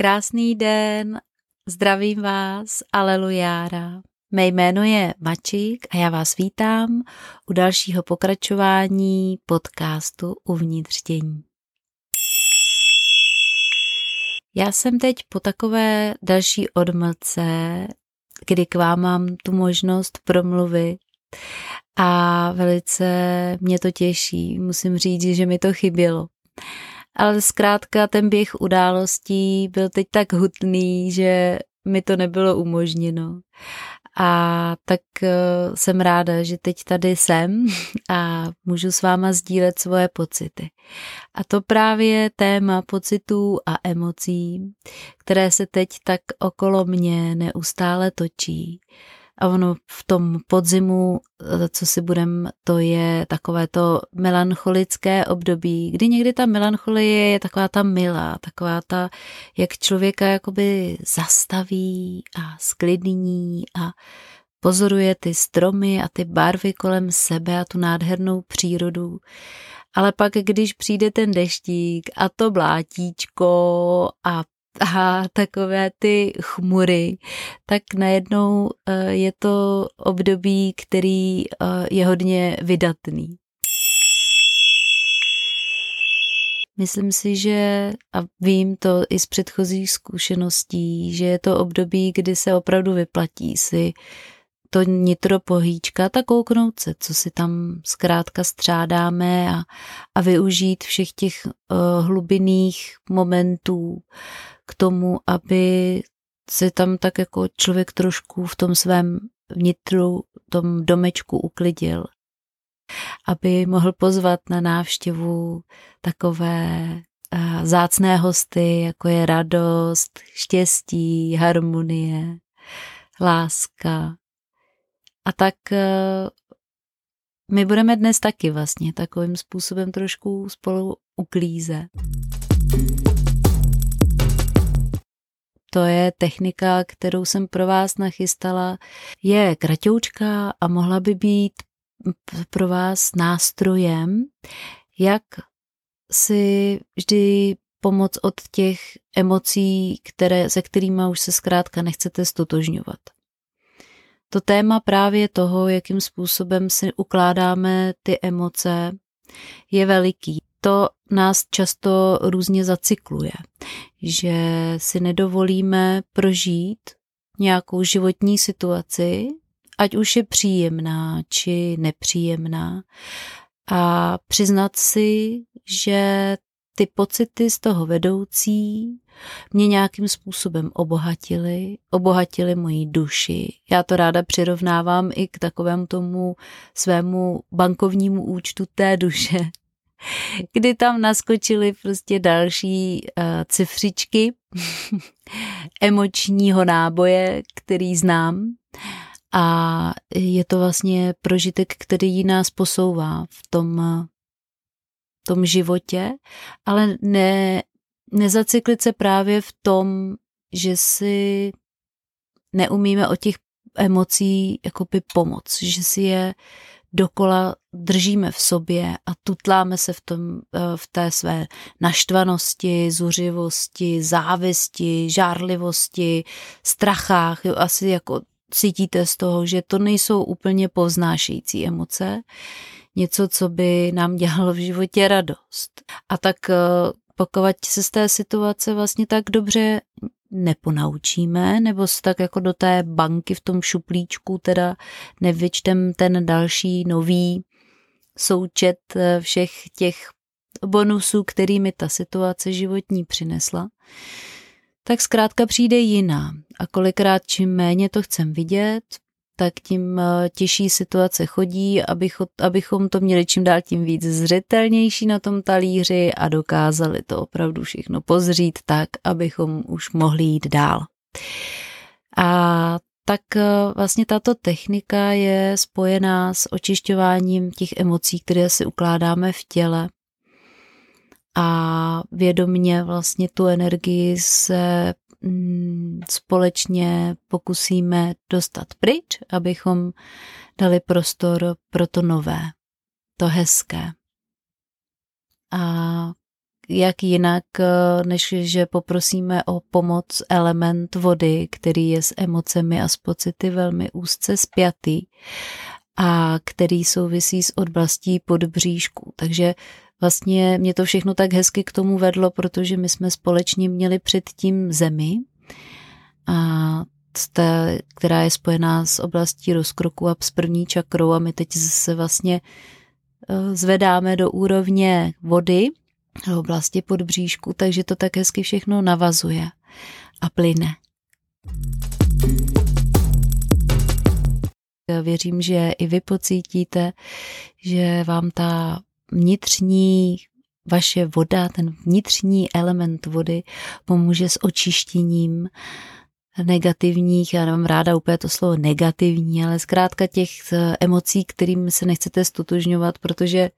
Krásný den, zdravím vás, alelujára. Mé jméno je Mačík a já vás vítám u dalšího pokračování podcastu Uvnitř dění. Já jsem teď po takové další odmlce, kdy k vám mám tu možnost promluvit a velice mě to těší. Musím říct, že mi to chybělo ale zkrátka ten běh událostí byl teď tak hutný, že mi to nebylo umožněno. A tak uh, jsem ráda, že teď tady jsem a můžu s váma sdílet svoje pocity. A to právě téma pocitů a emocí, které se teď tak okolo mě neustále točí a ono v tom podzimu, eh, co si budem, to je takové to melancholické období, kdy někdy ta melancholie je taková ta milá, taková ta, jak člověka jakoby zastaví a sklidní a pozoruje ty stromy a ty barvy kolem sebe a tu nádhernou přírodu. Ale pak, když přijde ten deštík a to blátíčko a a takové ty chmury, tak najednou eh, je to období, který eh, je hodně vydatný. Myslím si, že, a vím to i z předchozích zkušeností, že je to období, kdy se opravdu vyplatí si to nitro pohýčka, tak kouknout se, co si tam zkrátka střádáme a, a využít všech těch uh, hlubinných momentů k tomu, aby se tam tak jako člověk trošku v tom svém vnitru, tom domečku uklidil. Aby mohl pozvat na návštěvu takové uh, zácné hosty, jako je radost, štěstí, harmonie, láska, a tak eh, my budeme dnes taky vlastně takovým způsobem trošku spolu uklíze. To je technika, kterou jsem pro vás nachystala. Je kratoučka a mohla by být pro vás nástrojem, jak si vždy pomoct od těch emocí, které, se kterými už se zkrátka nechcete stotožňovat to téma právě toho, jakým způsobem si ukládáme ty emoce, je veliký. To nás často různě zacykluje, že si nedovolíme prožít nějakou životní situaci, ať už je příjemná či nepříjemná, a přiznat si, že ty pocity z toho vedoucí mě nějakým způsobem obohatily, obohatily moji duši. Já to ráda přirovnávám i k takovému tomu svému bankovnímu účtu té duše, kdy tam naskočily prostě další uh, cifřičky emočního náboje, který znám. A je to vlastně prožitek, který nás posouvá v tom tom životě, ale ne, nezacyklit se právě v tom, že si neumíme o těch emocí jakoby pomoc, že si je dokola držíme v sobě a tutláme se v, tom, eh, v té své naštvanosti, zuřivosti, závisti, žárlivosti, strachách. Jo, asi jako cítíte z toho, že to nejsou úplně povznášející emoce, něco, co by nám dělalo v životě radost. A tak eh, pokud se z té situace vlastně tak dobře neponaučíme, nebo se tak jako do té banky v tom šuplíčku teda nevyčtem ten další nový součet eh, všech těch bonusů, kterými ta situace životní přinesla, tak zkrátka přijde jiná. A kolikrát čím méně to chcem vidět, tak tím eh, těžší situace chodí, abych, abychom to měli čím dál tím víc zřetelnější na tom talíři a dokázali to opravdu všechno pozřít tak, abychom už mohli jít dál. A tak eh, vlastně tato technika je spojená s očišťováním těch emocí, které si ukládáme v těle. A vědomně vlastně tu energii se společně pokusíme dostat pryč, abychom dali prostor pro to nové, to hezké. A jak jinak, eh, než že poprosíme o pomoc element vody, který je s emocemi a s pocity velmi úzce spjatý a který souvisí s oblastí podbříšku. Takže vlastně mě to všechno tak hezky k tomu vedlo, protože my jsme společně měli předtím zemi, a té, která je spojená s oblastí rozkroku a s první čakrou a my teď se vlastně eh, zvedáme do úrovně vody v oblasti podbříšku, takže to tak hezky všechno navazuje a plyne. Věřím, že i vy pocítíte, že vám ta vnitřní vaše voda, ten vnitřní element vody pomůže s očištěním negativních, já nemám ráda úplně to slovo negativní, ale zkrátka těch eh, emocí, kterým se nechcete stotožňovat, protože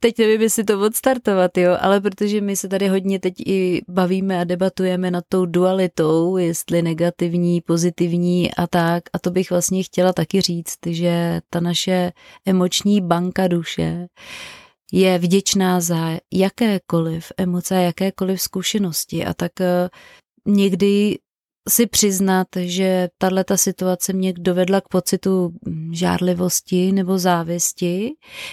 teď nevím, jestli to odstartovat, jo, ale protože my se tady hodně teď i bavíme a debatujeme nad tou dualitou, jestli negativní, pozitivní a tak. A to bych vlastně chtěla taky říct, že ta naše emoční banka duše je vděčná za jakékoliv emoce, jakékoliv zkušenosti a tak eh, někdy si přiznat, že tahle ta situace mě dovedla k pocitu žárlivosti nebo závisti,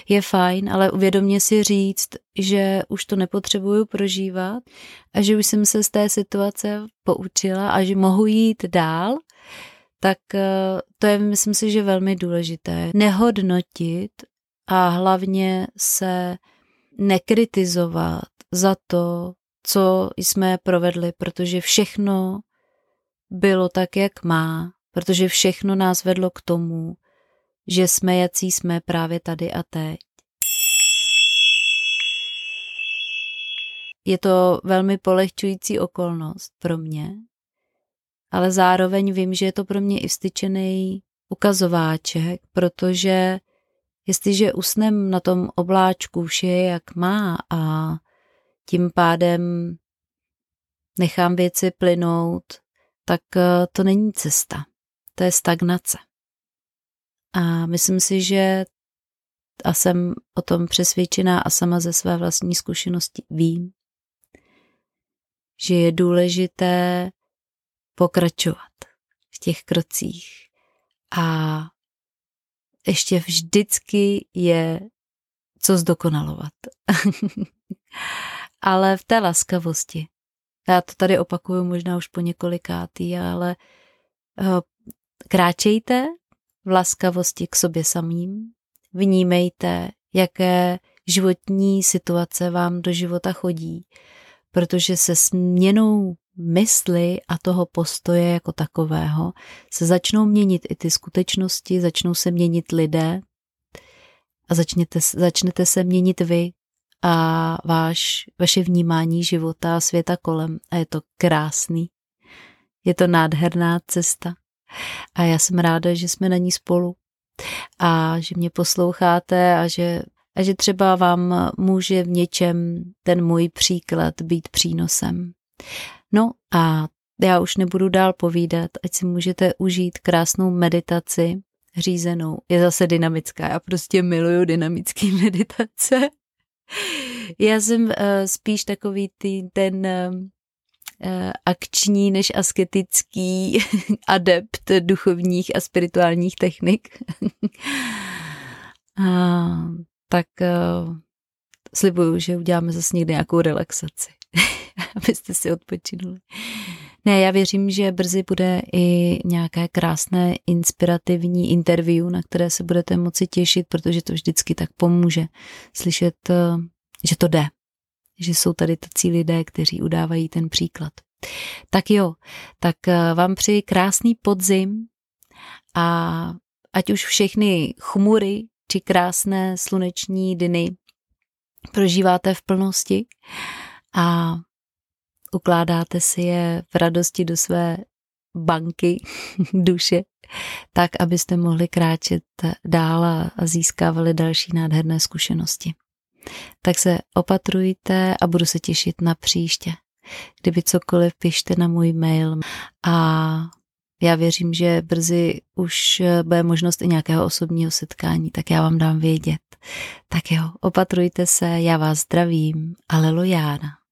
je fajn, ale uvědomně si říct, že už to nepotřebuju prožívat a že už jsem se z té situace poučila a že mohu jít dál, tak eh, to je, myslím si, že velmi důležité. Nehodnotit a hlavně se nekritizovat za to, co jsme provedli, protože všechno bylo tak, jak má, protože všechno nás vedlo k tomu, že jsme jací jsme právě tady a teď. Je to velmi polehčující okolnost pro mě, ale zároveň vím, že je to pro mě i vstyčený ukazováček, protože jestliže usnem na tom obláčku vše jak má a tím pádem nechám věci plynout, tak eh, to není cesta. To je stagnace. A myslím si, že a jsem o tom přesvědčená a sama ze své vlastní zkušenosti vím, že je důležité pokračovat v těch krocích a ještě vždycky je co zdokonalovat. Ale v té laskavosti, já to tady opakuju možná už po několikátý, ale uh, kráčejte v laskavosti k sobě samým, vnímejte, jaké životní situace vám do života chodí, protože se směnou mysli a toho postoje jako takového se začnou měnit i ty skutečnosti, začnou se měnit lidé a začněte, začnete se měnit vy a váš, vaše vnímání života a světa kolem. A je to krásný. Je to nádherná cesta. A já jsem ráda, že jsme na ní spolu a že mě posloucháte a že, a že třeba vám může v něčem ten můj příklad být přínosem. No a já už nebudu dál povídat, ať si můžete užít krásnou meditaci řízenou. Je zase dynamická, já prostě miluju dynamické meditace. Já jsem uh, spíš takový tý, ten uh, akční než asketický adept duchovních a spirituálních technik. a, tak uh, slibuju, že uděláme zase někdy nějakou relaxaci, abyste si odpočinuli. Ne, já věřím, že brzy bude i nějaké krásné inspirativní interview, na které se budete moci těšit, protože to vždycky tak pomůže slyšet, eh, že to jde, že jsou tady tací lidé, kteří udávají ten příklad. Tak jo, tak eh, vám přeji krásný podzim a ať už všechny chmury či krásné sluneční dny prožíváte v plnosti a ukládáte si je v radosti do své banky duše, tak abyste mohli kráčet dál a získávali další nádherné zkušenosti. Tak se opatrujte a budu se těšit na příště. Kdyby cokoliv, pište na můj mail a já věřím, že brzy už bude možnost i nějakého osobního setkání, tak já vám dám vědět. Tak jo, opatrujte se, já vás zdravím. Alelujána.